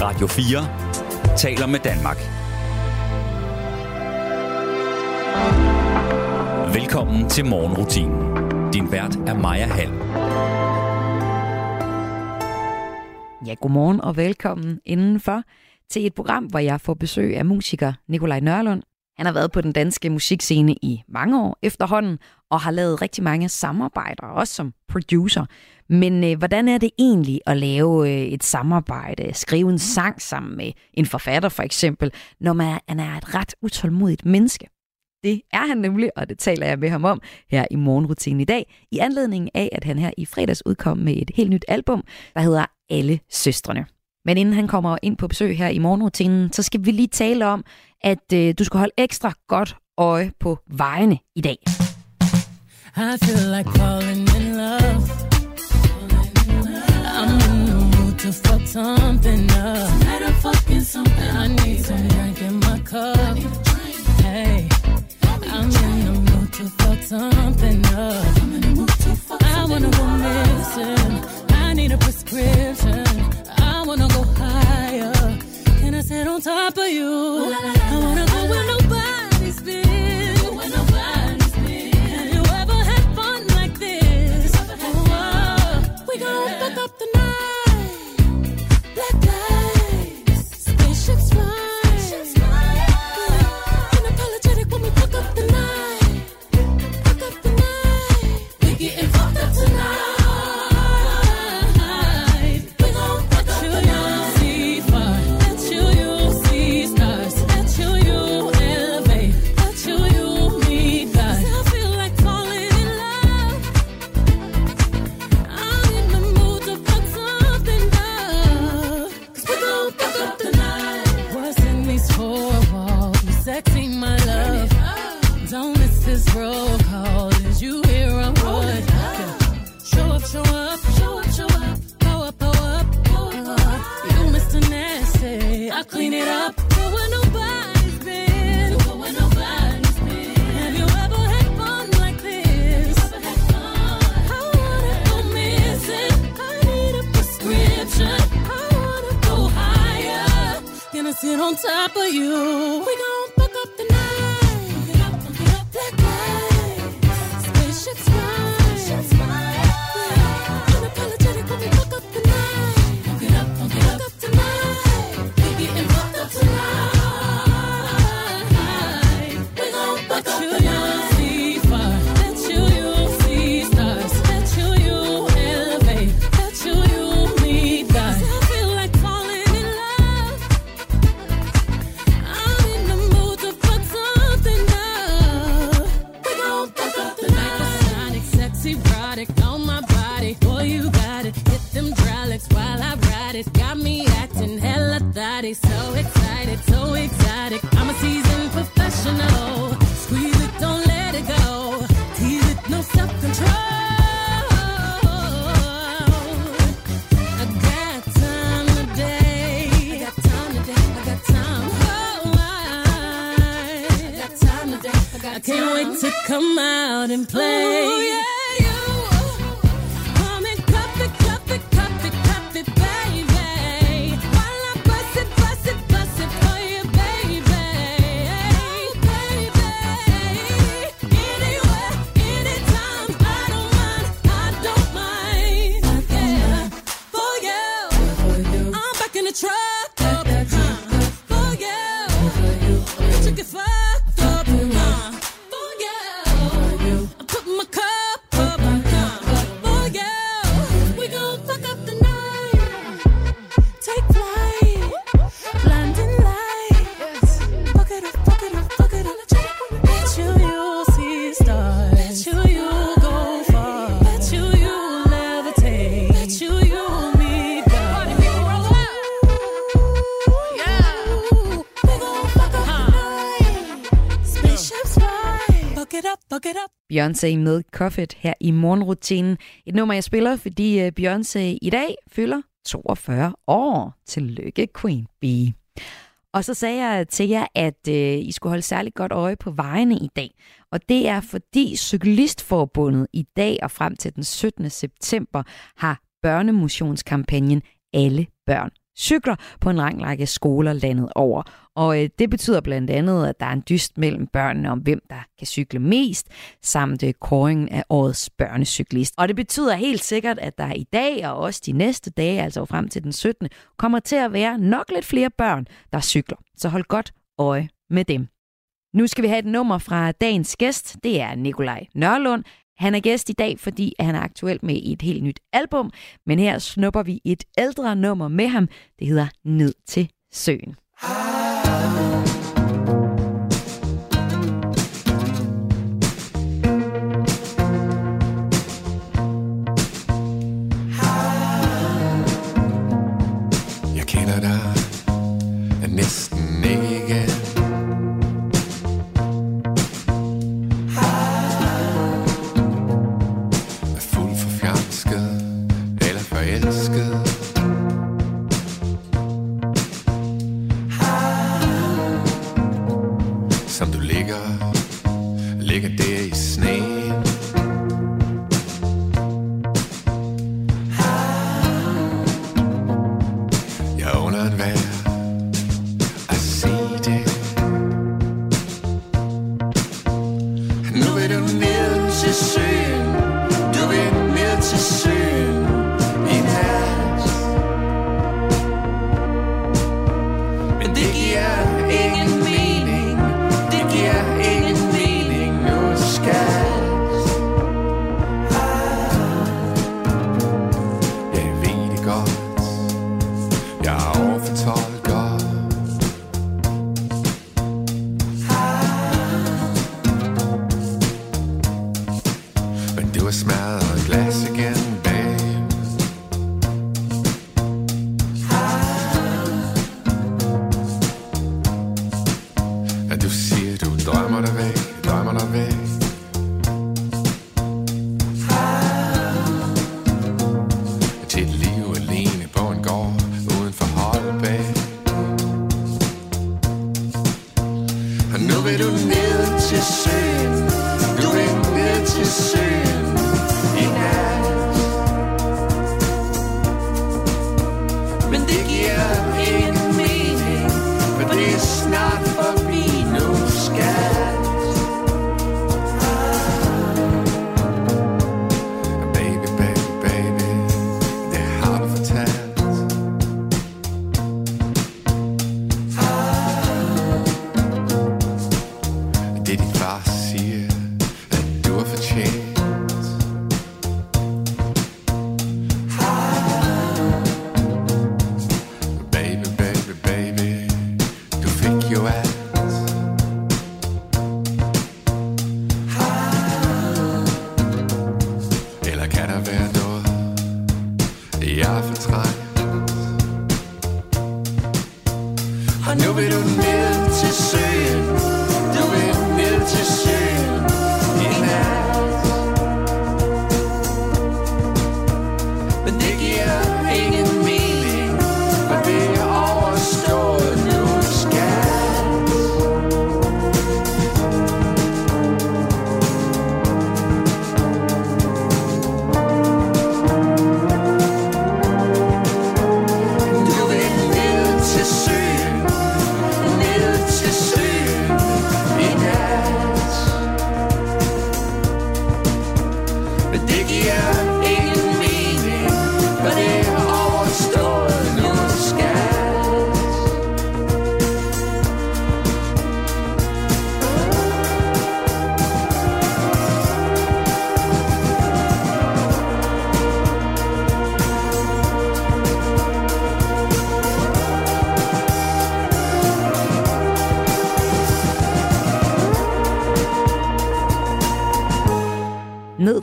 Radio 4 taler med Danmark. Velkommen til morgenrutinen. Din vært er Maja Hall. Ja, godmorgen og velkommen indenfor til et program, hvor jeg får besøg af musiker Nikolaj Nørlund. Han har været på den danske musikscene i mange år efterhånden, og har lavet rigtig mange samarbejder, også som producer. Men øh, hvordan er det egentlig at lave øh, et samarbejde, skrive en sang sammen med en forfatter for eksempel, når man er et ret utålmodigt menneske? Det er han nemlig, og det taler jeg med ham om her i morgenrutinen i dag, i anledning af, at han her i fredags udkom med et helt nyt album, der hedder Alle Søstrene. Men inden han kommer ind på besøg her i morgenrutinen, så skal vi lige tale om, at øh, du skal holde ekstra godt øje på vejene i dag. I feel like falling in love. I'm in the mood to fuck something up. Tonight I'm fucking something. I need some drink in my cup. Hey, I'm in the mood to fuck something up. I wanna go missing. I need a prescription. I wanna go higher. Can I sit on top of you? I wanna go where nobody's been. Where nobody's been. Have you ever had fun like this? Oh, uh, we gon' fuck up the night. Black lights, spaceships fly. Unapologetic come out and play. Ooh, yeah, Beyoncé med Coffet her i morgenrutinen. Et nummer, jeg spiller, fordi øh, Beyoncé i dag fylder 42 år. Tillykke, Queen Bee. Og så sagde jeg til jer, at øh, I skulle holde særligt godt øje på vejene i dag. Og det er fordi Cyklistforbundet i dag og frem til den 17. september har børnemotionskampagnen Alle børn cykler på en lang række skoler landet over. Og øh, det betyder blandt andet, at der er en dyst mellem børnene om, hvem der kan cykle mest, samt øh, kåringen af årets børnecyklist. Og det betyder helt sikkert, at der i dag og også de næste dage, altså frem til den 17., kommer til at være nok lidt flere børn, der cykler. Så hold godt øje med dem. Nu skal vi have et nummer fra dagens gæst. Det er Nikolaj Nørlund. Han er gæst i dag, fordi han er aktuel med et helt nyt album. Men her snupper vi et ældre nummer med ham. Det hedder Ned til søen. Ah. Men du har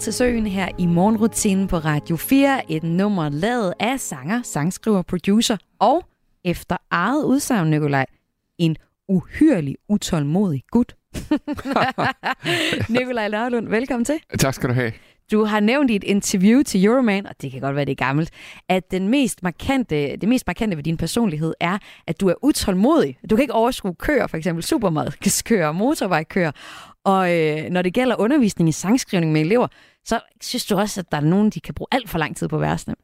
til søen her i morgenrutinen på Radio 4. Et nummer lavet af sanger, sangskriver, producer og efter eget udsagn, Nikolaj, en uhyrelig utålmodig gut. Nikolaj Nørlund, velkommen til. Tak skal du have. Du har nævnt i et interview til Euroman, og det kan godt være, det er gammelt, at den mest markante, det mest markante ved din personlighed er, at du er utålmodig. Du kan ikke overskue køer, for eksempel supermarkedskøer og motorvejkøer. Og øh, når det gælder undervisning i sangskrivning med elever, så synes du også, at der er nogen, de kan bruge alt for lang tid på versene.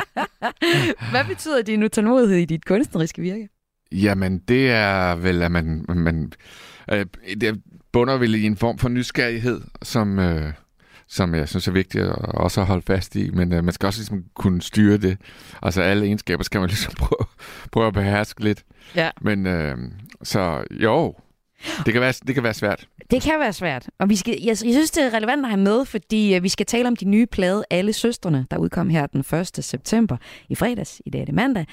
Hvad betyder din utålmodighed i dit kunstneriske virke? Jamen, det er vel, at man, man øh, det bunder vel i en form for nysgerrighed, som, øh, som jeg synes er vigtigt at også at holde fast i, men øh, man skal også ligesom kunne styre det. Altså alle egenskaber skal man ligesom prøve, prøve at beherske lidt. Ja. Men øh, så jo, det kan, være, det kan være svært. Det kan være svært, og vi skal, jeg, jeg synes, det er relevant at have med, fordi øh, vi skal tale om de nye plade Alle Søstrene, der udkom her den 1. september i fredags, i dag er det mandag.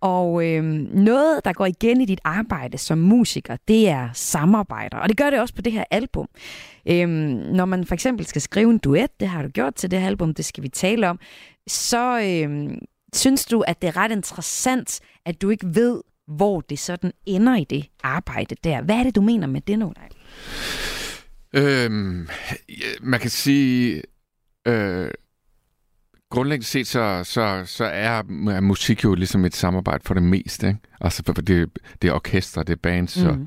Og øh, noget, der går igen i dit arbejde som musiker, det er samarbejder, og det gør det også på det her album. Øh, når man for eksempel skal skrive en duet, det har du gjort til det her album, det skal vi tale om, så øh, synes du, at det er ret interessant, at du ikke ved, hvor det sådan ender i det arbejde der. Hvad er det, du mener med det, Nolaj? Øhm, ja, man kan sige, øh, grundlæggende set, så, så, så er er musik jo ligesom et samarbejde for det meste. Ikke? Altså, for det, det er orkester, det er bands, mm. og,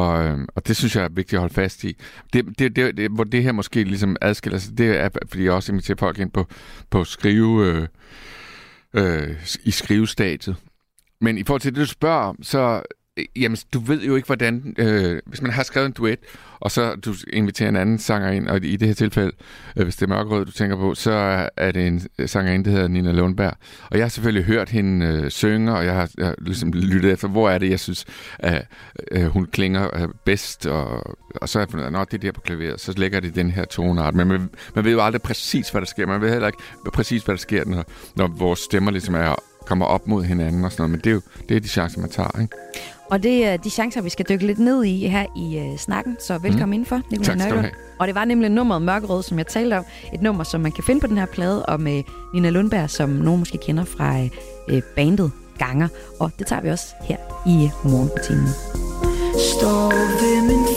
og, øhm, og det synes jeg er vigtigt at holde fast i. Det, det, det, det, hvor det her måske ligesom adskiller sig, det er, fordi jeg også inviterer folk ind på, på skrive, øh, øh, i skrivestadiet. Men i forhold til det, du spørger om, så øh, jamen, du ved jo ikke, hvordan... Øh, hvis man har skrevet en duet, og så du inviterer en anden sanger ind, og i det her tilfælde, øh, hvis det er mørkerød, du tænker på, så er det en sangerinde, der hedder Nina Lundberg. Og jeg har selvfølgelig hørt hende øh, synge, og jeg har, jeg har ligesom lyttet efter, hvor er det, jeg synes, at øh, hun klinger øh, bedst, og, og så har jeg fundet, at det er der på klaveret, så lægger det den her toneart. Men man, man ved jo aldrig præcis, hvad der sker. Man ved heller ikke præcis, hvad der sker, når, når vores stemmer ligesom er kommer op mod hinanden og sådan noget. Men det er jo det er de chancer, man tager, ikke? Og det er de chancer, vi skal dykke lidt ned i her i uh, snakken. Så velkommen mm. indenfor, Nicolai Tak skal du Nørlund. have. Og det var nemlig nummeret Mørkerød, som jeg talte om. Et nummer, som man kan finde på den her plade, og med Nina Lundberg, som nogen måske kender fra uh, bandet Ganger. Og det tager vi også her i uh, morgenrutinen. Står ved min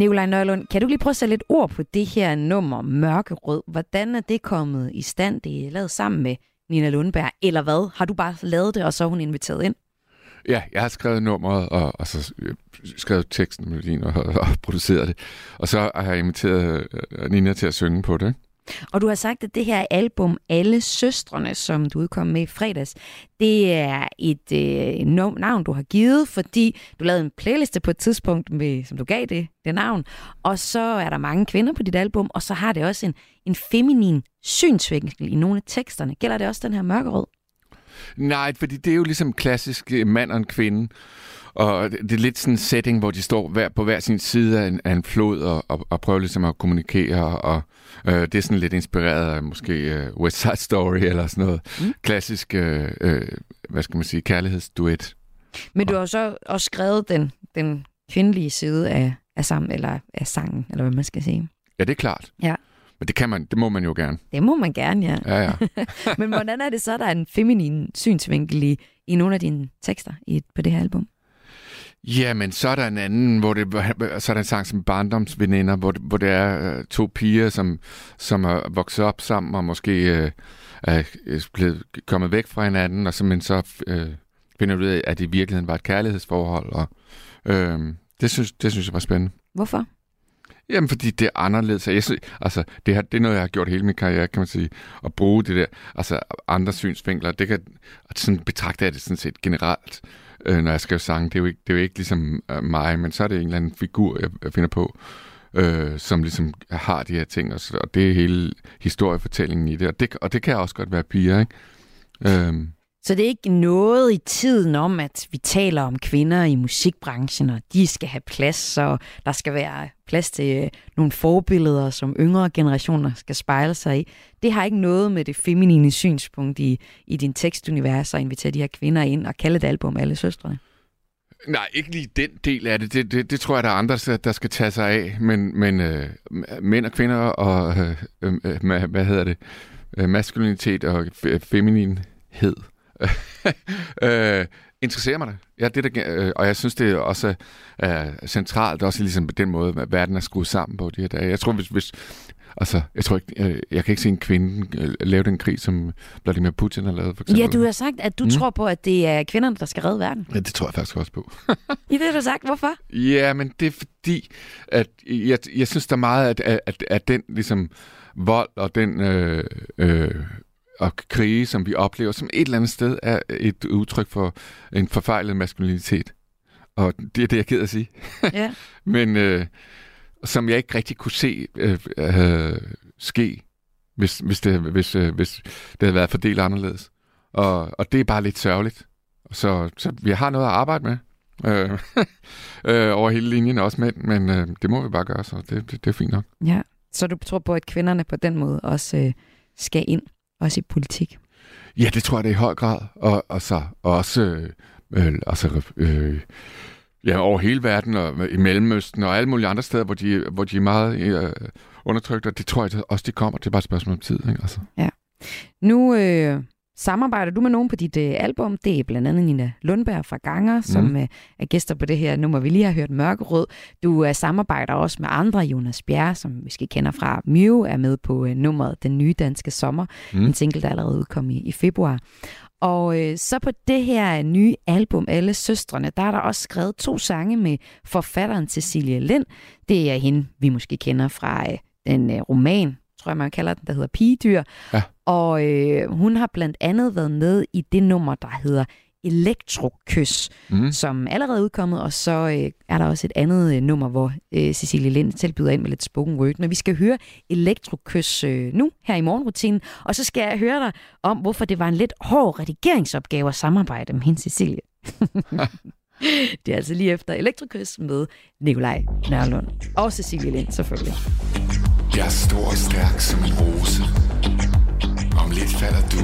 Nikolaj Nørlund, kan du lige prøve at sætte lidt ord på det her nummer Mørkerød? Hvordan er det kommet i stand? Det er lavet sammen med Nina Lundberg, eller hvad? Har du bare lavet det, og så er hun inviteret ind? Ja, jeg har skrevet nummeret, og, og så skrevet teksten, melodien og, og produceret det. Og så har jeg inviteret øh, Nina til at synge på det. ikke? Og du har sagt, at det her album, Alle Søstrene, som du udkom med i fredags, det er et øh, navn, du har givet, fordi du lavede en playliste på et tidspunkt, med, som du gav det, det navn. Og så er der mange kvinder på dit album, og så har det også en, en feminin synsvinkel i nogle af teksterne. Gælder det også den her mørkerød? Nej, fordi det er jo ligesom klassisk øh, mand og en kvinde. Og det er lidt sådan en setting, hvor de står hver, på hver sin side af en, af en flod og, og, og prøver ligesom at kommunikere. Og øh, det er sådan lidt inspireret af måske øh, West Side Story eller sådan noget. Mm. Klassisk, øh, øh, hvad skal man sige, kærlighedsduet. Men du har så også skrevet den, den kvindelige side af, af, sammen, eller af sangen, eller hvad man skal sige. Ja, det er klart. Ja. Men det kan man, det må man jo gerne. Det må man gerne, ja. Ja, ja. Men hvordan er det så, der er en feminin synsvinkel i, i nogle af dine tekster i, på det her album? Jamen, så er der en anden, hvor det, så er der en sang som Barndomsveninder, hvor, hvor det er øh, to piger, som, som er vokset op sammen og måske øh, er blevet kommet væk fra hinanden, og så, men så øh, finder ud af, at det i virkeligheden var et kærlighedsforhold. Og, øh, det, synes, det synes jeg var spændende. Hvorfor? Jamen, fordi det er anderledes. Jeg synes, altså, det, her, det er noget, jeg har gjort hele min karriere, kan man sige. At bruge det der, altså andre synsvinkler. Det kan, sådan betragter jeg det sådan set generelt, øh, når jeg skriver sange. Det er jo ikke, det er jo ikke ligesom øh, mig, men så er det en eller anden figur, jeg, jeg finder på, øh, som ligesom har de her ting. Og, så, og det er hele historiefortællingen i det. Og det, og det kan også godt være piger, ikke? Øh, så det er ikke noget i tiden om, at vi taler om kvinder i musikbranchen, og de skal have plads, og der skal være plads til øh, nogle forbilleder, som yngre generationer skal spejle sig i. Det har ikke noget med det feminine synspunkt i, i din tekstunivers at invitere de her kvinder ind og kalde et album Alle Søstrene. Nej, ikke lige den del af det. Det, det, det tror jeg, der er andre, der- skal tage sig af. Men, men øh, mænd og kvinder og, øh, øh, øh hvad hedder det, øh, maskulinitet og fe- femininhed øh, interesserer mig det. Ja, det der, øh, og jeg synes, det er også er centralt, også ligesom på den måde, at verden er skruet sammen på de her dage. Jeg tror, hvis, hvis Altså, jeg tror ikke, øh, jeg kan ikke se en kvinde øh, lave den krig, som Vladimir Putin har lavet, for eksempel. Ja, du har sagt, at du Mm. mm. tror på, at det er kvinderne, der skal redde verden. Ja, det tror jeg faktisk også på. I det har du sagt. Hvorfor? Ja, men det er fordi, at jeg, jeg synes, der er meget, at, at, at, at den ligesom vold og den øh, øh, og krige, som vi oplever, som et eller andet sted er et udtryk for en forfejlet maskulinitet. Og det er det, jeg er ked at sige. Ja. Men øh, som jeg ikke rigtig kunne se øh, øh, ske, hvis, hvis, det, hvis, øh, hvis det havde været fordelt anderledes. Og, og det er bare lidt sørgeligt. Så, så vi har noget at arbejde med. Øh, øh, over hele linjen også mænd, men øh, det må vi bare gøre, så det, det, det er fint nok. ja. Så du tror på, at kvinderne på den måde også øh, skal ind, også i politik? Ja, det tror jeg det er i høj grad. Og, og så og også øh, øh, altså, øh, ja, over hele verden, og i Mellemøsten og alle mulige andre steder, hvor de, hvor de er meget øh, undertrykt, og det tror jeg også, de kommer. Det er bare et spørgsmål om tid. Ikke? Altså. Nu øh, samarbejder du med nogen på dit øh, album. Det er blandt andet Nina Lundberg fra Ganger, som Mhm. øh, er gæster på det her nummer, vi lige har hørt, Mørkerød. Du øh, samarbejder også med andre. Jonas Bjerre, som vi skal kender fra Mew, er med på øh, nummeret Den Nye Danske Sommer. Mm. Mm. En single, der allerede udkom i, i februar. Og øh, så på det her nye album, Alle Søstrene, der er der også skrevet to sange med forfatteren Cecilie Lind. Det er hende, vi måske kender fra øh, den øh, roman, tror jeg man kalder den, der hedder Pigedyr. Ja. Og øh, hun har blandt andet været med i det nummer, der hedder Elektrokys, Mm. som allerede er udkommet, og så øh, er der også et andet øh, nummer, hvor øh, Cecilie Lind tilbyder ind med lidt spoken word. Men vi skal høre Elektrokys øh, nu, her i morgenrutinen, og så skal jeg høre dig om, hvorfor det var en lidt hård redigeringsopgave at samarbejde med hende, Cecilie. det er altså lige efter Elektrokys med Nikolaj Nørlund og Cecilie Lind, selvfølgelig. Jeg er stor og stærk som en rose. Om lidt falder du.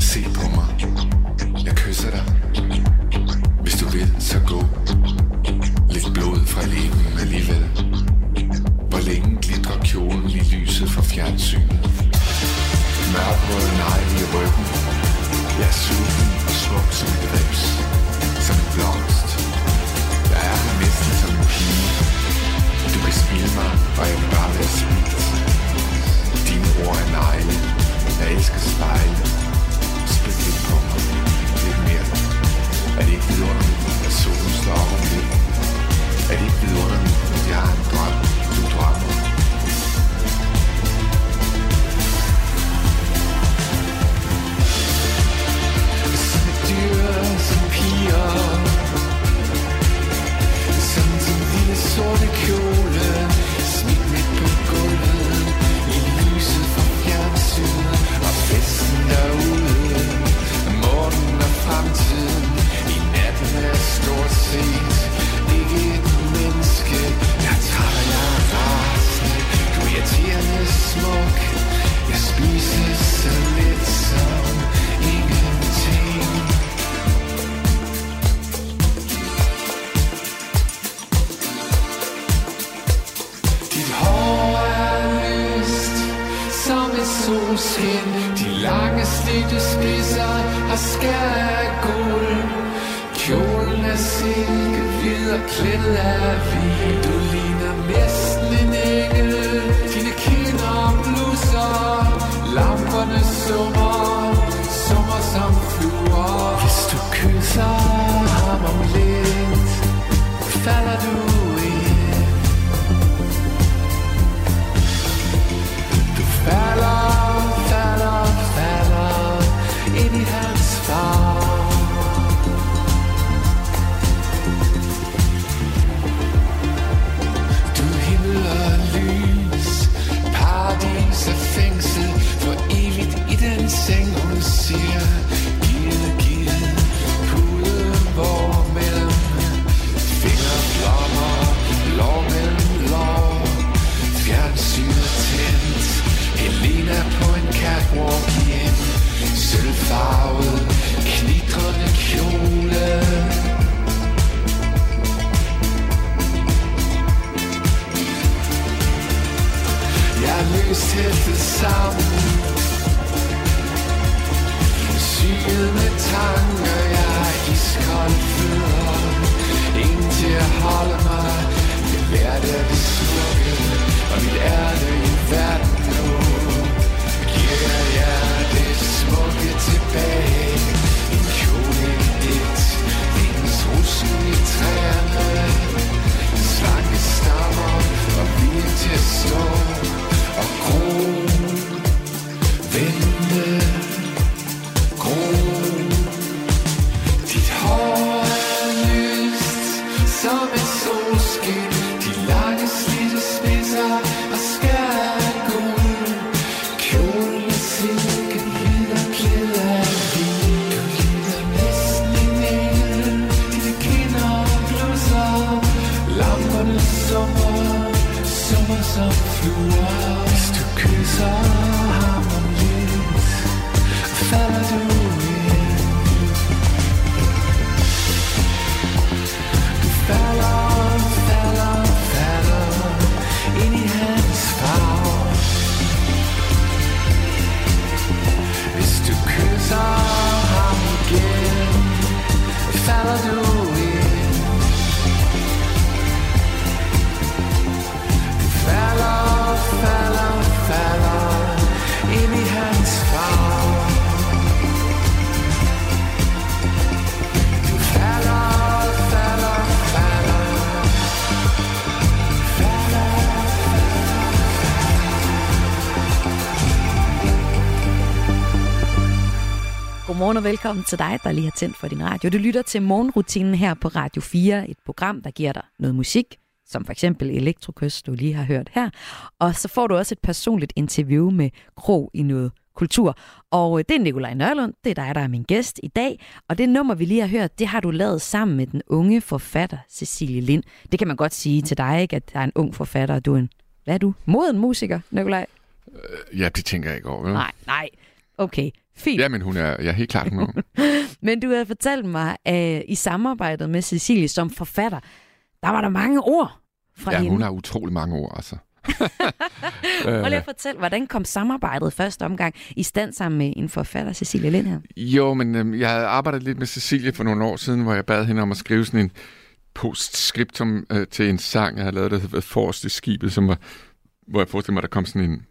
Se på mig. Jeg kysser dig. Hvis du vil, så gå. Lidt blod fra læben alligevel. Hvor længe glitrer kjolen i lyset fra fjernsynet? Mørk Mørkrød nej i ryggen. Jeg er sulten og smuk som et rips velkommen til dig, der lige har tændt for din radio. Du lytter til morgenrutinen her på Radio 4, et program, der giver dig noget musik, som for eksempel Elektrokys, du lige har hørt her. Og så får du også et personligt interview med Kro i noget kultur. Og øh, det er Nikolaj Nørlund, det er dig, der er min gæst i dag. Og det nummer, vi lige har hørt, det har du lavet sammen med den unge forfatter Cecilie Lind. Det kan man godt sige til dig, ikke, at der er en ung forfatter, og du er en, hvad er du, moden musiker, Nikolaj? Ja, det tænker jeg ikke over. vel? Nej, nej. Okay, fint. Ja, men hun er, er helt klart hun er. Men du havde fortalt mig, at i samarbejdet med Cecilie som forfatter, der var der mange ord fra Ja, hende. hun har utrolig mange ord, altså. Prøv lige at fortælle, hvordan kom samarbejdet første omgang i stand sammen med en forfatter, Cecilie Lind her? Jo, men øhm, jeg havde arbejdet lidt med Cecilie for nogle år siden, hvor jeg bad hende om at skrive sådan en postscriptum øh, til en sang, jeg havde lavet, der hedder Forrest i skibet, som var, hvor jeg forestillede mig, der kom sådan en,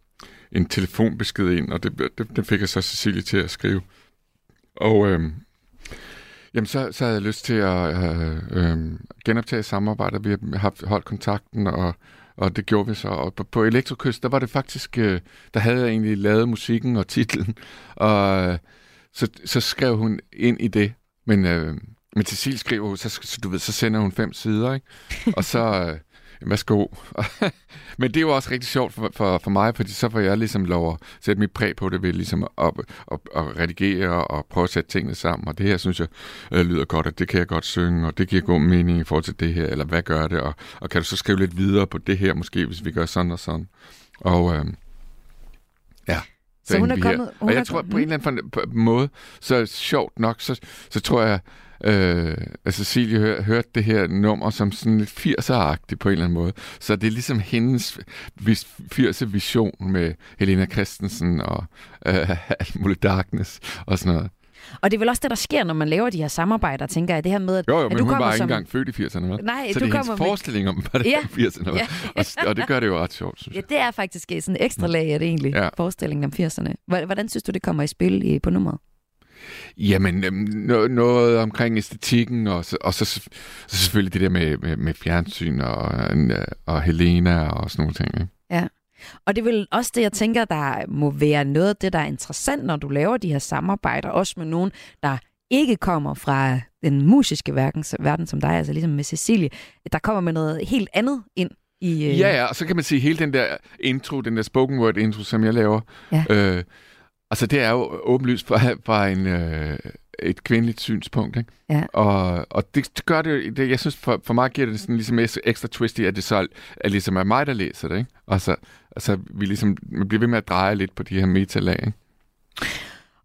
en telefonbesked ind, og det, det, det fik jeg så Cecilie til at skrive. Og øhm, jamen, så, så havde jeg lyst til at øh, øh, genoptage samarbejdet. Vi har haft holdt kontakten, og, og det gjorde vi så. Og på, på Elektrokyst, der var det faktisk, øh, der havde jeg egentlig lavet musikken og titlen, og øh, så, så skrev hun ind i det. Men, øh, men Cecil skriver så, så, du ved, så sender hun fem sider, ikke? Og så, øh, værsgo. men det er jo også rigtig sjovt for, for, for mig, fordi så får jeg ligesom lov at sætte mit præg på det ved ligesom at, at, at, at redigere og prøve at sætte tingene sammen. Og det her, synes jeg, øh, lyder godt, og det kan jeg godt synge, og det giver god mening i forhold til det her, eller hvad gør det, og, og kan du så skrive lidt videre på det her, måske, hvis vi gør sådan og sådan. Og øh, ja, Så hun er kommet- hun Og er jeg tror, kommet- på en eller anden måde, så sjovt nok, så, så tror jeg, øh, at Cecilie hør, hørte det her nummer som sådan lidt 80'er-agtigt på en eller anden måde. Så det er ligesom hendes vis, 80'er vision med Helena Christensen og øh, alt muligt darkness og sådan noget. Og det er vel også det, der sker, når man laver de her samarbejder, tænker jeg. Det her med, at, Jo, jo, at men du hun var ikke engang født i 80'erne. vel? Nej, så du det er hendes med- forestilling om, hvad det Ja. er i 80'erne. Ja. Ja. Og, og det gør det jo ret sjovt, synes Ja, jeg. det er faktisk sådan en ekstra lag af det egentlig, ja. Ja. forestillingen om 80'erne. Hvor- Hvordan synes du, det kommer i spil på nummeret? Jamen, øhm, no, noget omkring æstetikken, og så, og så, så selvfølgelig det der med, med, med fjernsyn og, øh, og Helena og sådan nogle ting. Ikke? Og det er vel også det, jeg tænker, der må være noget af det, der er interessant, når du laver de her samarbejder, også med nogen, der ikke kommer fra den musiske verden, verden som dig, altså ligesom med Cecilie, der kommer med noget helt andet ind i... øh, Ja, ja, og så kan man sige, hele den der intro, den der spoken word intro, som jeg laver, Ja. øh, altså det er jo åbenlyst fra, fra en, øh, et kvindeligt synspunkt, ikke? Ja. Og, og det, gør det, det, jeg synes for, for mig giver det sådan ligesom eks- ekstra twist i, at det så er ligesom er mig, der læser det, ikke? Og så, altså, vi ligesom, man bliver ved med at dreje lidt på de her metalag, ikke?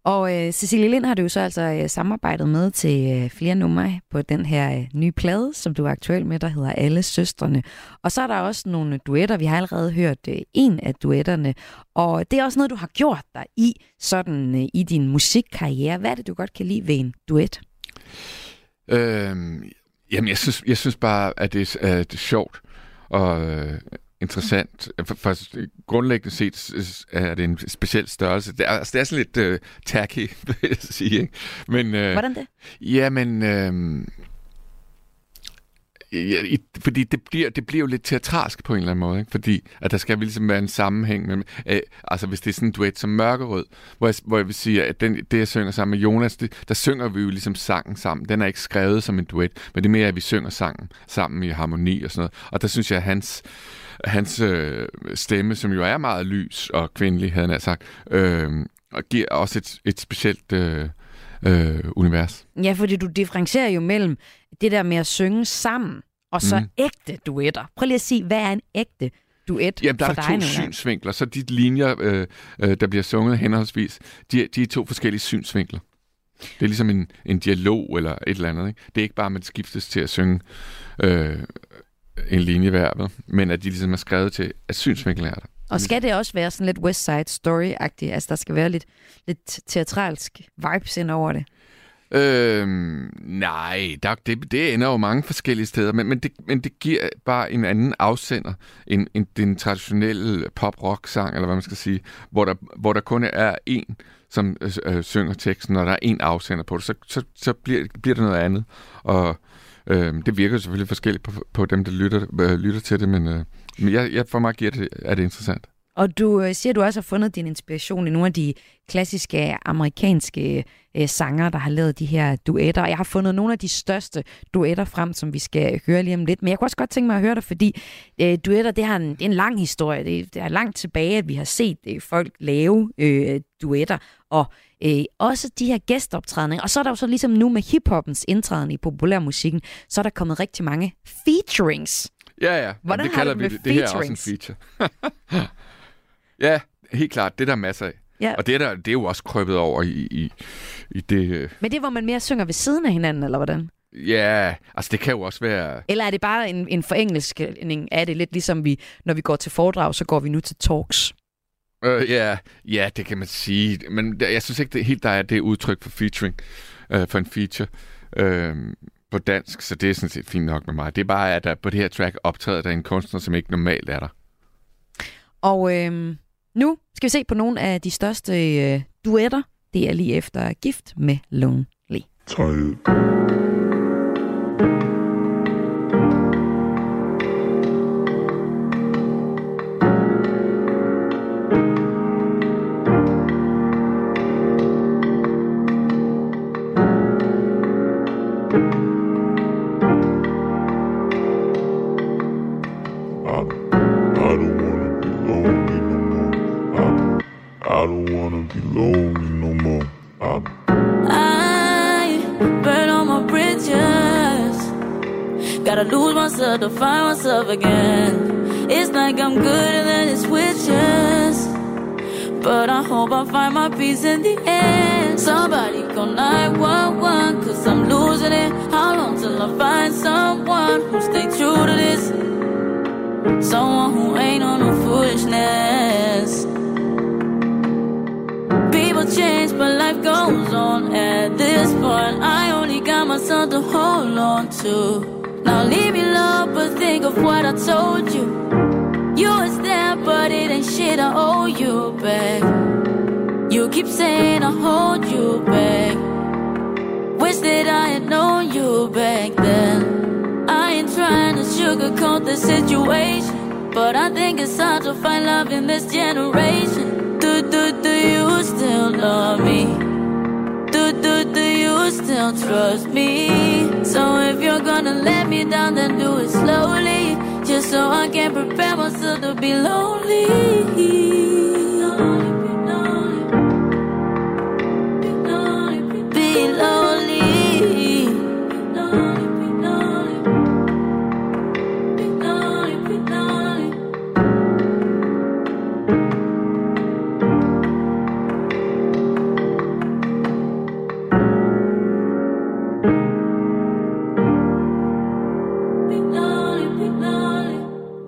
Og øh, Cecilie Lind har du jo så altså øh, samarbejdet med til øh, flere numre på den her øh, nye plade, som du er aktuel med, der hedder Alle Søstrene. Og så er der også nogle duetter. Vi har allerede hørt øh, en af duetterne. Og det er også noget, du har gjort dig i, sådan øh, i din musikkarriere. Hvad er det, du godt kan lide ved en duet? Øhm, jamen, jeg synes, jeg synes bare, at det, er- at det er sjovt og øh, interessant. For, for grundlæggende set er det en speciel størrelse. Det er, altså, det er sådan lidt øh, tacky, vil jeg sige. Ikke? Men, øh, Hvordan det? Jamen, øh, ja, i- fordi det bliver, det bliver jo lidt teatralsk på en eller anden måde, ikke? fordi at der skal ligesom være en sammenhæng. Med, øh, altså hvis det er sådan en duet som Mørkerød, hvor jeg, hvor jeg vil sige, at den, det jeg synger sammen med Jonas, det, der synger vi jo ligesom sangen sammen. Den er ikke skrevet som en duet, men det er mere, at vi synger sangen sammen i harmoni og sådan noget. Og der synes jeg, at hans, hans øh, stemme, som jo er meget lys og kvindelig, havde han sagt, øh, og giver også et, et specielt øh, øh, univers. Ja, fordi du differencierer jo mellem det der med at synge sammen, og så mm. Ægte duetter. Prøv lige at sige, hvad er en ægte duet Jamen, der for er to synsvinkler, så de linjer, øh, øh, der bliver sunget henholdsvis, de, de er to forskellige synsvinkler. Det er ligesom en, en dialog eller et eller andet. Ikke? Det er ikke bare, at man skiftes til at synge øh, en linje hver, vel? men at de ligesom er skrevet til, at synsvinklen er der. Og skal det også være sådan lidt West Side Story-agtigt? Altså, der skal være lidt, lidt teatralsk vibes ind over det. Øhm, nej, der, det, det ender jo mange forskellige steder, men, men, det, men det giver bare en anden afsender end, end den traditionelle pop-rock-sang, eller hvad man skal sige, hvor der, hvor der kun er én, som øh, øh, synger teksten, og der er én afsender på det, så, så, så bliver, bliver det noget andet. Og øh, det virker selvfølgelig forskelligt på, på dem, der lytter, øh, lytter til det, men, øh, men jeg, jeg, for mig giver det, er det interessant. Og du øh, siger, at du også har fundet din inspiration i nogle af de klassiske amerikanske øh, sanger, der har lavet de her duetter. Og jeg har fundet nogle af de største duetter frem, som vi skal høre lige om lidt. Men jeg kunne også godt tænke mig at høre dig, fordi øh, duetter, det, har en, det er en lang historie. Det, det er langt tilbage, at vi har set øh, folk lave øh, duetter. Og øh, også de her gæstoptrædninger. Og så er der jo så ligesom nu med hiphoppens indtræden i populærmusikken, så er der kommet rigtig mange featurings. Ja, ja. Hvordan det har du kalder det vi det. Det her er også en feature. ja, helt klart. Det er der masser af. Ja. Og det er, der, det er jo også krøbet over i, i, i det... øh, Men det er, hvor man mere synger ved siden af hinanden, eller hvordan? Ja, altså det kan jo også være... Eller er det bare en, en forengelskning af det? Lidt ligesom vi, når vi går til foredrag, så går vi nu til talks. Øh, ja, ja, det kan man sige. Men jeg synes ikke det, helt, der er det udtryk for featuring, øh, for en feature øh, på dansk, så det er sådan set fint nok med mig. Det er bare, at der på det her track optræder der en kunstner, som ikke normalt er der. Og øh, nu skal vi se på nogle af de største øh, duetter. Det er lige efter Gift med Lonely. 12. Hold on to. Now leave me love, but think of what I told you. You was there, but it ain't shit I owe you back. You keep saying I hold you back. Wish that I had known you back then. I ain't trying to sugarcoat the situation, but I think it's hard to find love in this generation. Do do do you still love me? Still trust me? So if you're gonna let me down, then do it slowly, just so I can prepare myself to be lonely.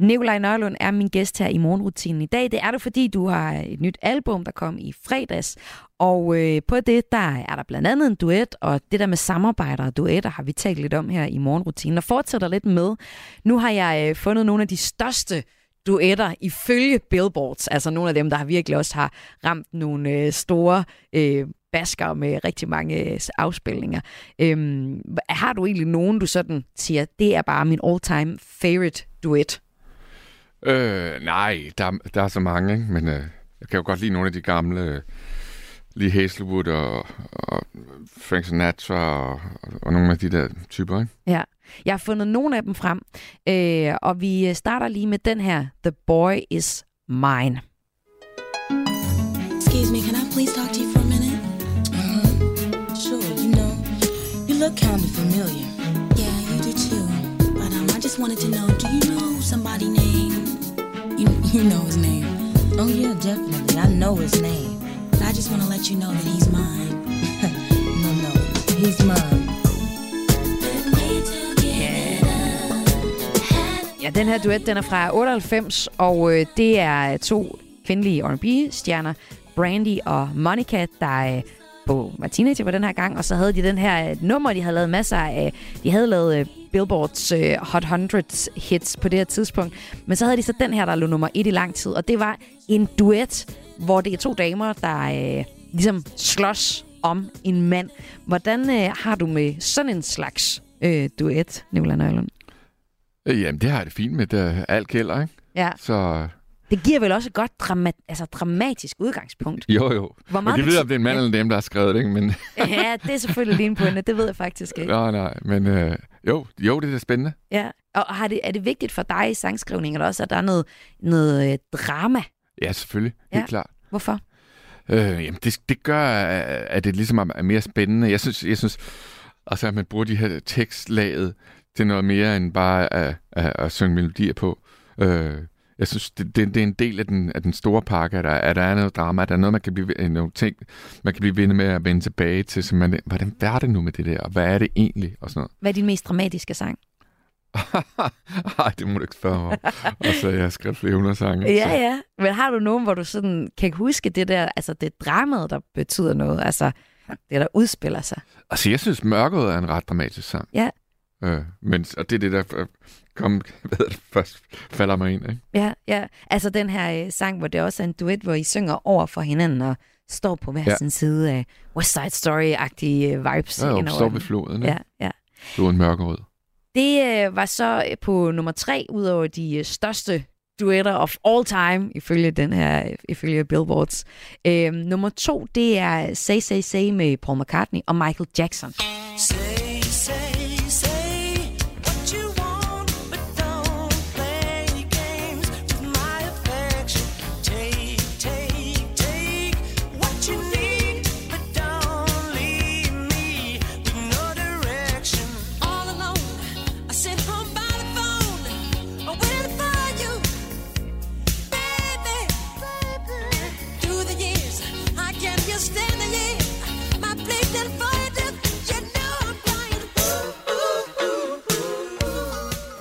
Nikolaj Nørlund er min gæst her i morgenrutinen i dag. Det er det, fordi du har et nyt album, der kom i fredags. Og øh, på det, der er der blandt andet en duet, og det der med samarbejder og duetter har vi talt lidt om her i morgenrutinen. Og fortsætter lidt med. Nu har jeg øh, fundet nogle af de største duetter ifølge Billboards. Altså nogle af dem, der har virkelig også har ramt nogle øh, store øh, basker med rigtig mange øh, afspilninger. Øhm, har du egentlig nogen, du sådan siger, det er bare min all-time favorite duet? Øh, nej, der, der er så mange, ikke? men øh, jeg kan jo godt lide nogle af de gamle, øh, lige Hazelwood og, og Frank Sinatra og, og nogle af de der typer. Ikke? Ja, jeg har fundet nogle af dem frem, øh, og vi starter lige med den her, The Boy Is Mine. Excuse me, can I please talk to you for a minute? Uh-huh. Sure, you know, you look kind of familiar. Yeah, you do too. But um, I just wanted to know, do you know somebody named... You, know his name. Oh, yeah, definitely. I know his name. But I just want to let you know that he's mine. no, no, he's mine. Ja, den her duet, den er fra 98, og øh, det er to kvindelige R&B-stjerner, Brandy og Monica, der øh, på teenager på den her gang, og så havde de den her øh, nummer, de havde lavet masser af. De havde lavet øh, Billboards øh, Hot 100 hits på det her tidspunkt, men så havde de så den her, der lå nummer et i lang tid, og det var en duet, hvor det er to damer, der øh, ligesom slås om en mand. Hvordan øh, har du med sådan en slags øh, duet, Nicolai Nøjlund? Øh, jamen, det har jeg det fint med. Det, alt gælder, ikke? Ja. Så Det giver vel også et godt drama- altså, dramatisk udgangspunkt. jo, jo. Hvor meget det ved jeg, om det er en mand eller dem, der har skrevet det, ikke? Men, Ja, det er selvfølgelig lige en pointe. Det ved jeg faktisk ikke. nej, nej. Men øh, jo, jo, det er da spændende. Ja. Og har det, er det vigtigt for dig i sangskrivning, eller også, at der er noget, noget øh, drama? Ja, selvfølgelig. Ja. Helt klart. Hvorfor? Øh, jamen, det, det gør, at det ligesom er er mere spændende. Jeg synes, jeg synes altså, at man bruger de her tekstlaget til noget mere end bare at, at, at synge melodier på. Øh, jeg synes, det, det, det er en del af den, af den store pakke, at der, at der er noget drama, at der er noget, man kan blive, øh, nogle ting, man kan blive ved med at vende tilbage til, så man, hvordan er det nu med det der, og hvad er det egentlig, og sådan Hvad er din mest dramatiske sang? noget. Ej, det må du ikke spørge mig. Og så jeg har skrevet flere hundrede sange. Ja, så. ja. Men har du nogen, hvor du sådan kan huske det der, altså det dramaet, der betyder noget, altså det, der udspiller sig? Altså, jeg synes, Mørket er en ret dramatisk sang. Ja. Øh, men, og det er det, der kom, hvad det, først falder mig ind, ikke? Ja, ja. Altså den her øh, sang, hvor det også er en duet, hvor I synger over for hinanden og står på hver Ja. sin side af West Side Story-agtige øh, vibes. Ja, jo, står ved floden, ikke? Ja, ja. Floden Mørkerød. Det øh, var så øh, på nummer tre, ud over de øh, største duetter of all time, ifølge den her, øh, ifølge Billboards. Øh, nummer to, det er Say Say Say med Paul McCartney og Michael Jackson.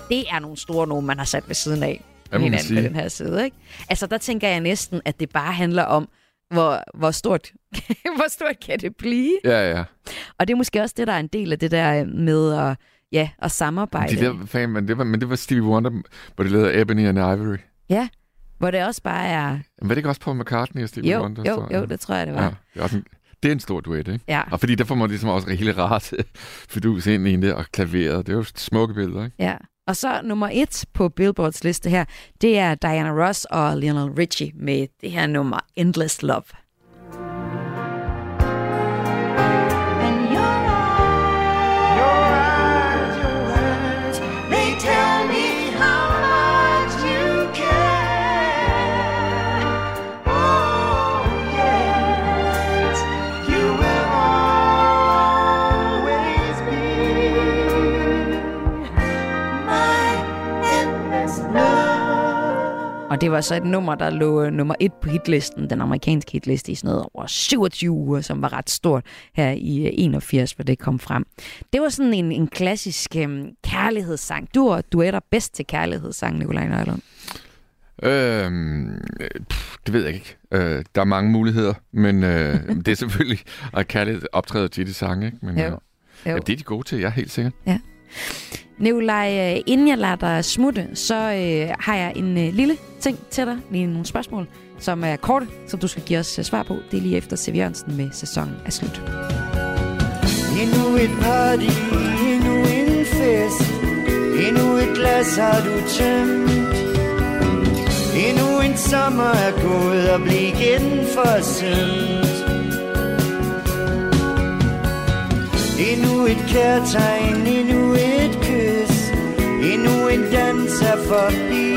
Det er nogle store nogen, man har sat ved siden af Ja, må man hinanden på den her side. Ikke? Altså, der tænker jeg næsten, at det bare handler om, hvor, hvor, stort, hvor stort kan det blive? Ja, ja. Og det er måske også det, der er en del af det der med at, ja, at samarbejde. De der, fan, men, det var, men det var Stevie Wonder, hvor de lavede Ebony and Ivory. Ja, hvor det også bare er... Men var det ikke også Paul McCartney og Stevie Jo, Wonder? jo, tror jo, jeg? det tror jeg, det var. Ja, det er, også en, det er en stor duet, ikke? Ja. Og fordi der får man ligesom også hele rart fidus ind i det, og klaveret. Det er jo smukke billeder, ikke? Ja. Og så nummer et på Billboards liste her, det er Diana Ross og Lionel Richie med det her nummer Endless Love. Og det var så et nummer, der lå øh, nummer et på hitlisten, den amerikanske hitliste, i sådan noget over 27 uger, som var ret stort her i øh, 81, hvor det kom frem. Det var sådan en, en klassisk øhm, kærlighedssang. Du og duetter bedst til kærlighedssang, Nikolaj Nørlund. Øhm, øh, pff, det ved jeg ikke. Øh, der er mange muligheder, men øh, det er selvfølgelig at kalde optræde til de sange, ikke? Men, Jo. øh, Jo. Ja, det er de gode til, jeg er helt sikker. Nikolaj, øh, inden jeg lader dig smutte, så øh, har jeg en øh, lille ting til dig. Lige nogle spørgsmål, som er korte, som du skal give os øh, svar på. Det er lige efter C.V. Jørgensen med sæsonen er slut. Endnu et party, endnu en fest Endnu et glas har du tømt Endnu en sommer er gået og blive igen Endnu et kærtegn, endnu et kys Endnu en dans er forbi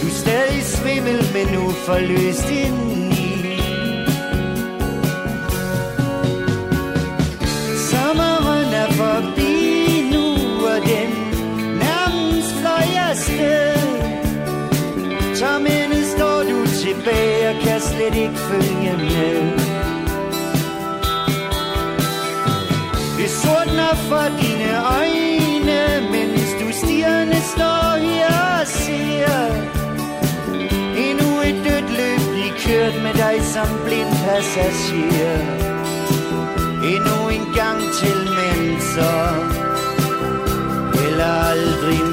Du er stadig svimmel, men nu forløst indeni Sommeren er forbi nu, og den nærmest fløj afsted. Som ende står du tilbage og kan slet ikke følge med. Det for dine øjne, mens du stierne står her og ser. Endnu et dødt løb blive kørt med dig som blind passager. Endnu en gang til, men så Eller aldrig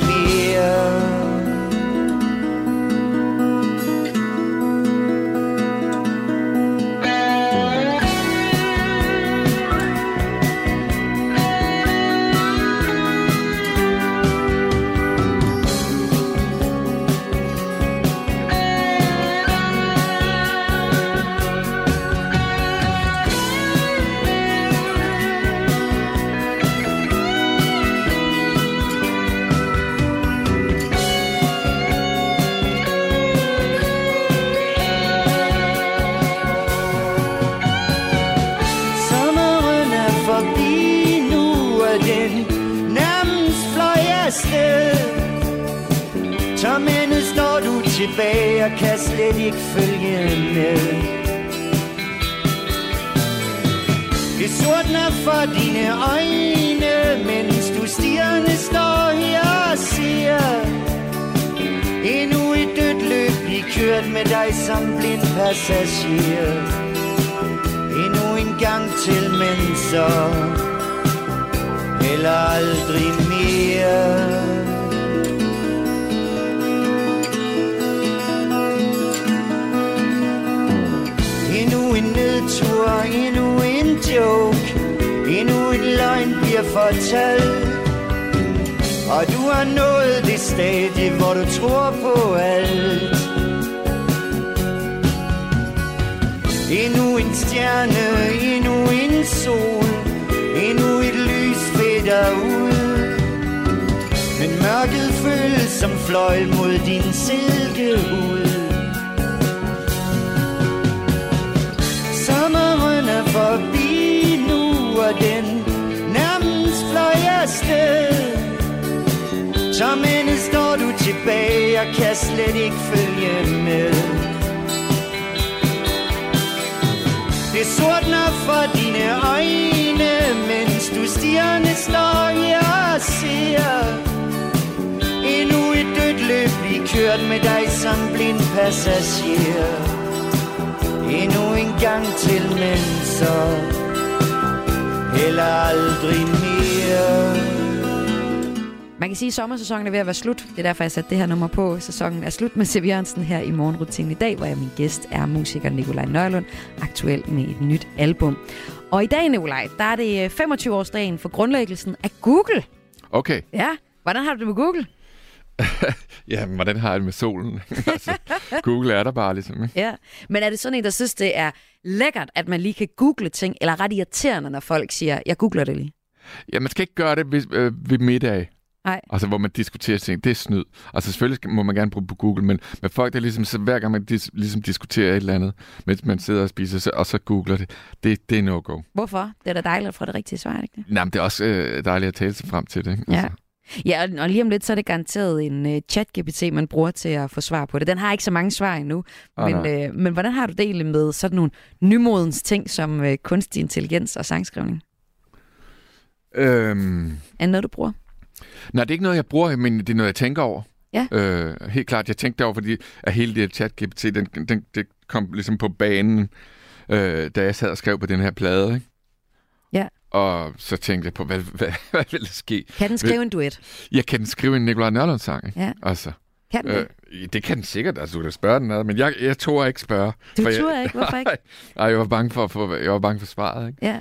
mørket føles som fløj mod din silkehud. Sommeren er forbi nu, og den nærmest fløj afsted Som ende står du tilbage og kan slet ikke følge med. Det sortner for dine øjne, mens du stierne står her og ser kørt med dig som blind passager Endnu en gang til, men så Heller aldrig mere Man kan sige, at sommersæsonen er ved at være slut. Det er derfor, jeg satte det her nummer på. Sæsonen er slut med Siv Jørgensen her i morgenrutinen i dag, hvor jeg min gæst er musiker Nikolaj Nørlund, aktuel med et nyt album. Og i dag, Nikolaj, der er det 25-årsdagen for grundlæggelsen af Google. Okay. Ja, hvordan har du det med Google? Ja, men hvordan har jeg det med solen? altså, Google er der bare ligesom, ikke? Ja, men er det sådan en, der synes, det er lækkert, at man lige kan google ting, eller ret irriterende, når folk siger, jeg googler det lige? Ja, man skal ikke gøre det ved, øh, ved middag. Nej. Altså, hvor man diskuterer ting. Det er snyd. Altså, selvfølgelig skal- må man gerne bruge på Google, men, men folk, der ligesom, så hver gang man dis, ligesom diskuterer et eller andet, mens man sidder og spiser, så, og så googler det, det, det er no-go. Hvorfor? Det er da dejligt at få det rigtige svar, ikke det? Nej, men det er også øh, dejligt at tale sig frem til det. Ikke? Ja. Ja, og- lige om lidt, så er det garanteret en uh, chat-GPT, man bruger til at få svar på det. Den har ikke så mange svar endnu. Ah, men, nej. øh, men hvordan har du det egentlig med sådan nogle nymodens ting som øh, kunstig intelligens og sangskrivning? Øhm, Er det noget, du bruger? nej, det er ikke noget, jeg bruger, men det er noget, jeg tænker over. Ja. Øh, helt klart, jeg tænkte over, fordi at hele det chat-GPT, den, den, det kom ligesom på banen, øh, da jeg sad og skrev på den her plade. Ikke? Ja. Og så tænkte jeg på, hvad, hvad, hvad vil der ske? Kan den skrive en duet? Jeg kan den skrive en Nikolaj Nørlund-sang? Ja. Altså, Kan den det? øh, det kan den sikkert, altså du kan spørge den ad, men jeg, jeg tror ikke spørge. Du for jeg, turde ikke? Hvorfor ikke? Nej, jeg var bange for, for, jeg var bange for svaret, ikke? Ja.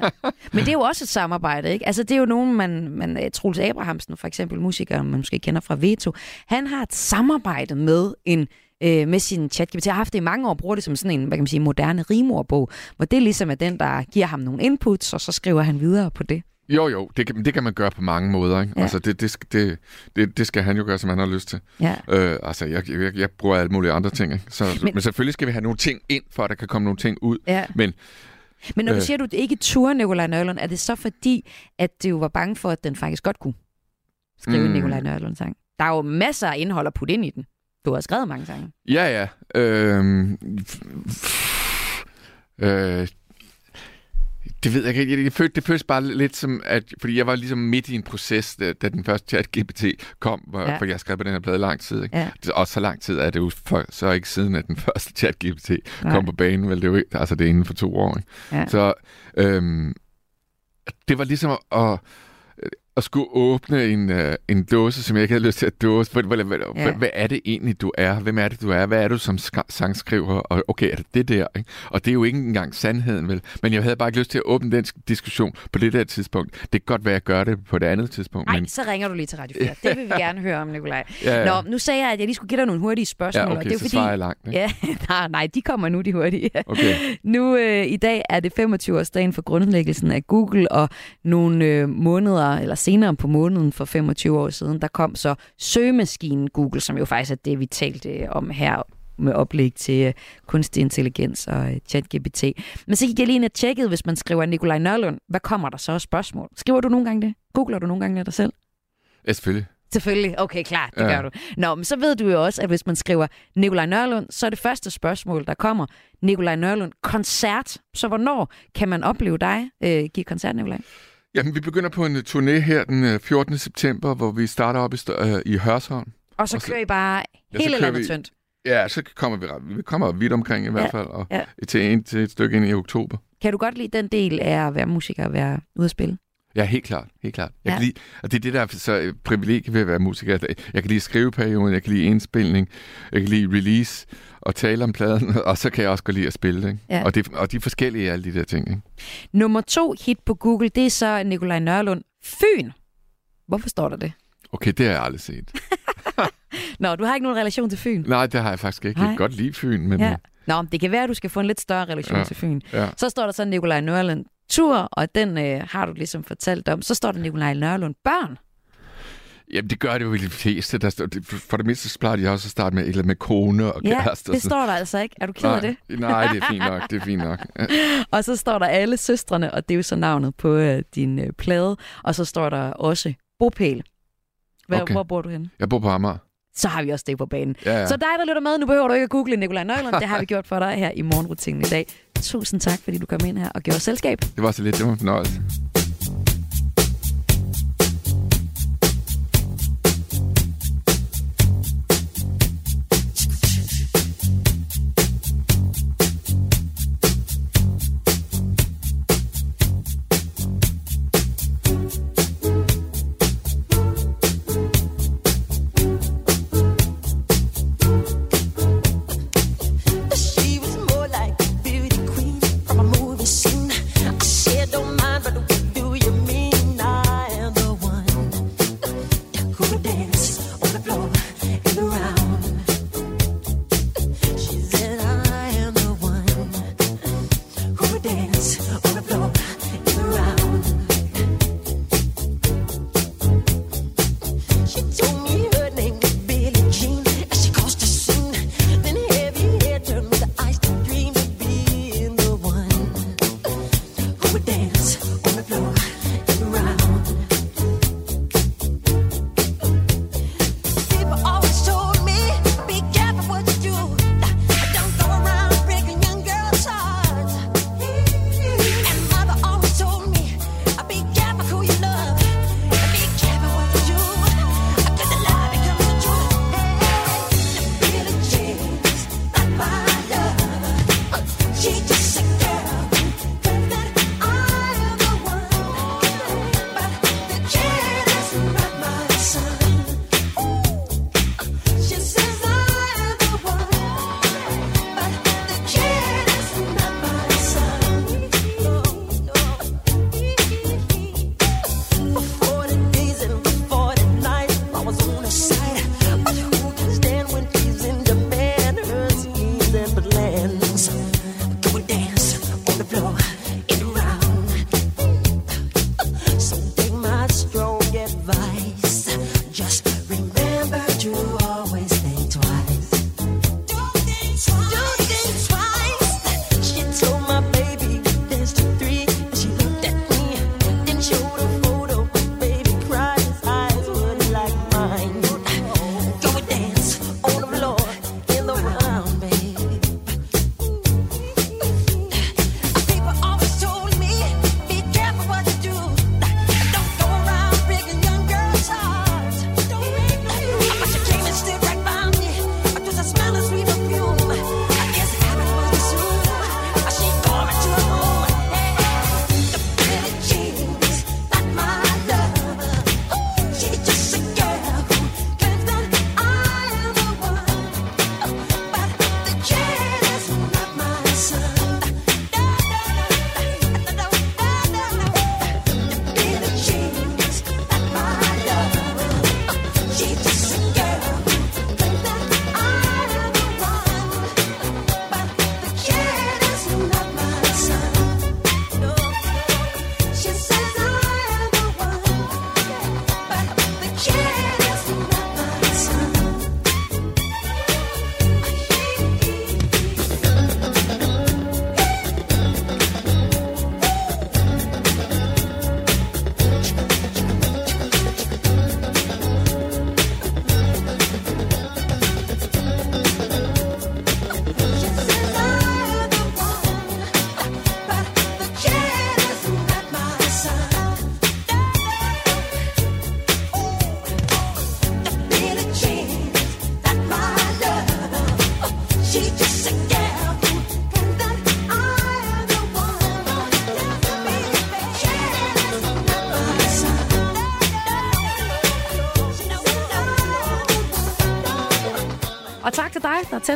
Men det er jo også et samarbejde, ikke? Altså, det er jo nogen, man, man øh, Troels Abrahamsen, for eksempel musikeren, man måske kender fra Veto, han har et samarbejde med en øh, med sin ChatGPT. Jeg har haft det i mange år, bruger det som sådan en, hvad kan man sige, moderne rimordbog, hvor det ligesom er den, der giver ham nogle inputs, og så skriver han videre på det. Jo, jo, det kan, det kan man gøre på mange måder, ikke? Ja. Altså, det, det, det, det, det skal han jo gøre, som han har lyst til. Ja. Øh, altså, jeg, jeg, jeg bruger alle mulige andre ting, ikke? Så, Men- men, selvfølgelig skal vi have nogle ting ind, for at der kan komme nogle ting ud. Ja. Men Men når du Øh. siger, at du ikke turde Nikolaj Nørlund, er det så fordi, at du var bange for, at den faktisk godt kunne skrive mm. en. Nikolaj Nørlund-sang? Der er jo masser af indhold at putte ind i den. Du har skrevet mange sange. ja, ja. Øh, øh, det ved jeg ikke. Jeg, jeg følte, det føltes bare lidt som, at... Fordi jeg var ligesom midt i en proces, da, da den første chat GPT kom, hvor, Ja. fordi jeg skrev på den her plade lang tid. Ikke? Ja. Det- Og så lang tid er det jo for, så ikke siden, at den første chat GPT Nej. kom på banen. Vel, det er jo ikke, altså det er inden for to år. Ikke? Ja. Så øhm, det var ligesom at, at skulle åbne en, øh, en dåse, som jeg ikke havde lyst til at dåse. Hvad, hvad, hvad, Ja. hvad er det egentlig, du er? Hvem er det, du er? Hvad er du som sk- sangskriver? Og okay, er det det der? Ikke? Og det er jo ikke engang sandheden, vel? Men jeg havde bare ikke lyst til at åbne den sk- diskussion på det der tidspunkt. Det kan godt være, at jeg gør det på det andet tidspunkt. Nej, men så ringer du lige til Radio 4. Det vil vi gerne høre om, Nikolaj. Ja, ja. Nå, nu sagde jeg, at jeg lige skulle give dig nogle hurtige spørgsmål. ja, og okay, det er så fordi, svarer jeg langt. Ikke? Ja, nej, nej, de kommer nu, de hurtige. Okay. Nu øh, i dag er det 25-årsdagen for grundlæggelsen af Google, og nogle øh, måneder, eller senere på måneden for 25 år siden, der kom så søgemaskinen Google, som jo faktisk er det, vi talte øh, om her med oplæg til øh, kunstig intelligens og øh, ChatGPT. Men så gik jeg lige ind og tjekkede, hvis man skriver Nikolaj Nørlund, hvad kommer der så af spørgsmål? Skriver du nogle gange det? Googler du nogle gange det dig selv? Ja, selvfølgelig. Selvfølgelig. Okay, klar, det. Ja. gør du. Nå, men så ved du jo også, at hvis man skriver Nikolaj Nørlund, så er det første spørgsmål, der kommer, Nikolaj Nørlund, koncert. Så hvornår kan man opleve dig øh, give koncert, Nikolaj? Jamen, vi begynder på en turné her den øh, 14. september, hvor vi starter op i, øh, i Hørsholm. Og så Og så- kører I bare Ja, hele landet tyndt. Ja, så kommer vi, vi kommer vidt omkring i hvert fald, og ja. til, en, til et stykke ind i oktober. Kan du godt lide den del af at være musiker og være ude at spille? Ja, helt klart. Helt klart. Jeg Ja. kan lide, og det er det, der er så øh, privilegie ved at være musiker. Jeg kan lide skriveperioden, jeg kan lide indspilning, jeg kan lide release og tale om pladen, og så kan jeg også godt lide at spille. Ikke? Ja. Og, det, og de er forskellige, alle de der ting. Ikke? Nummer to hit på Google, det er så Nikolaj Nørlund. Fyn. Hvorfor står der det? Okay, det har jeg aldrig set. Nå, du har ikke nogen relation til Fyn. Nej, det har jeg faktisk ikke. Jeg Nej. kan godt lide Fyn, men... Ja. Nå, det kan være, at du skal få en lidt større relation Ja. til Fyn. Ja. Så står der så Nikolaj Nørlund tur, og den øh, har du ligesom fortalt om. Så står der Nikolaj Nørlund børn. Jamen, det gør det jo ved de fleste. Der står, for det så plejer de også at starte med, eller med kone og Ja, kæreste. det står der altså ikke. Er du ked af det? Nej, det er fint nok. Det er fint nok. Og så står der alle søstrene, og det er jo så navnet på øh, din øh, plade. Og så står der også bopæl. Hvor, Okay. hvor bor du henne? Jeg bor på Amager. Så har vi også det på banen. Ja, ja. Så dig, der lytter med, nu behøver du ikke at google Nikolaj Nøglund. Det har vi gjort for dig her i morgenrutinen i dag. Tusind tak, fordi du kom ind her og gjorde selskab. Det var så lidt. Det var en fornøjelse.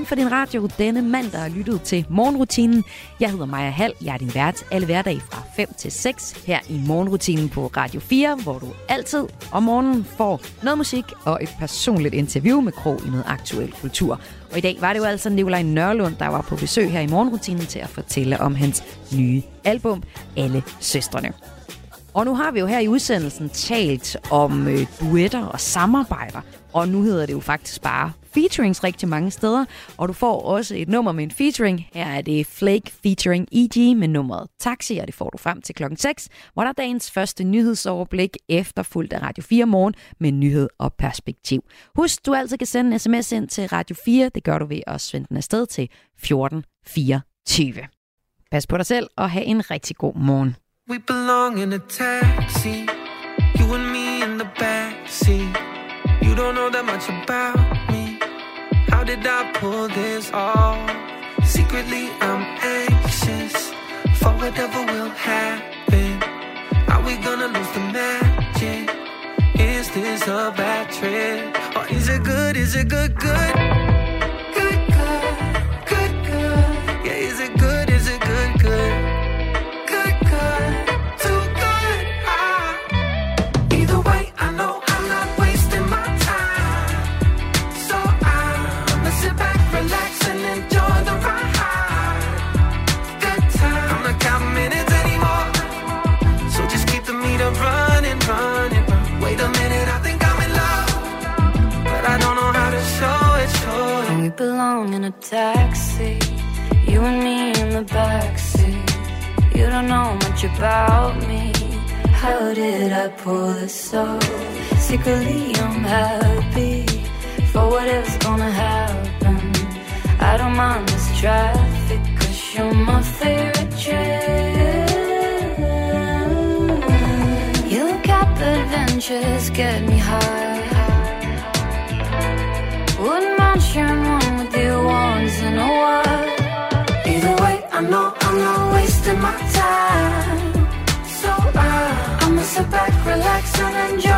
For din radio denne mandag og lyttet til morgenrutinen. Jeg hedder Maja Hall, jeg er din vært alle hverdage fra 5 til 6 her i morgenrutinen på Radio 4, hvor du altid om morgenen får noget musik og et personligt interview med Krog i noget aktuel kultur. Og i dag var det jo altså Nikolaj Nørlund, der var på besøg her i morgenrutinen til at fortælle om hans nye album, Alle Søstrene. Og nu har vi jo her i udsendelsen talt om øh, duetter og samarbejder. Og nu hedder det jo faktisk bare featurings rigtig mange steder. Og du får også et nummer med en featuring. Her er det Flake featuring EG med nummeret Taxi, og det får du frem til klokken 6, hvor der er dagens første nyhedsoverblik efterfulgt af Radio 4 morgen med nyhed og perspektiv. Husk, du altid kan sende en sms ind til Radio 4. Det gør du ved at sende den afsted til 1424. Pas på dig selv og have en rigtig god morgen. We belong in a taxi. You and me in the backseat. You don't know that much about me. Did I pull this off? Secretly, I'm anxious for whatever will happen. Are we gonna lose the magic? Is this a bad trip? Or is it good? Is it? Good. Good, a taxi. You and me in the backseat. You don't know much about me. How did I pull this off? Secretly, I'm happy for whatever's gonna happen. I don't mind this traffic, cause you're my favorite trip. Your cap adventures get me high. Wouldn't mind sharing one you once in a while. Either way, I know I'm not wasting my time. So I, I'ma sit back, relax, and enjoy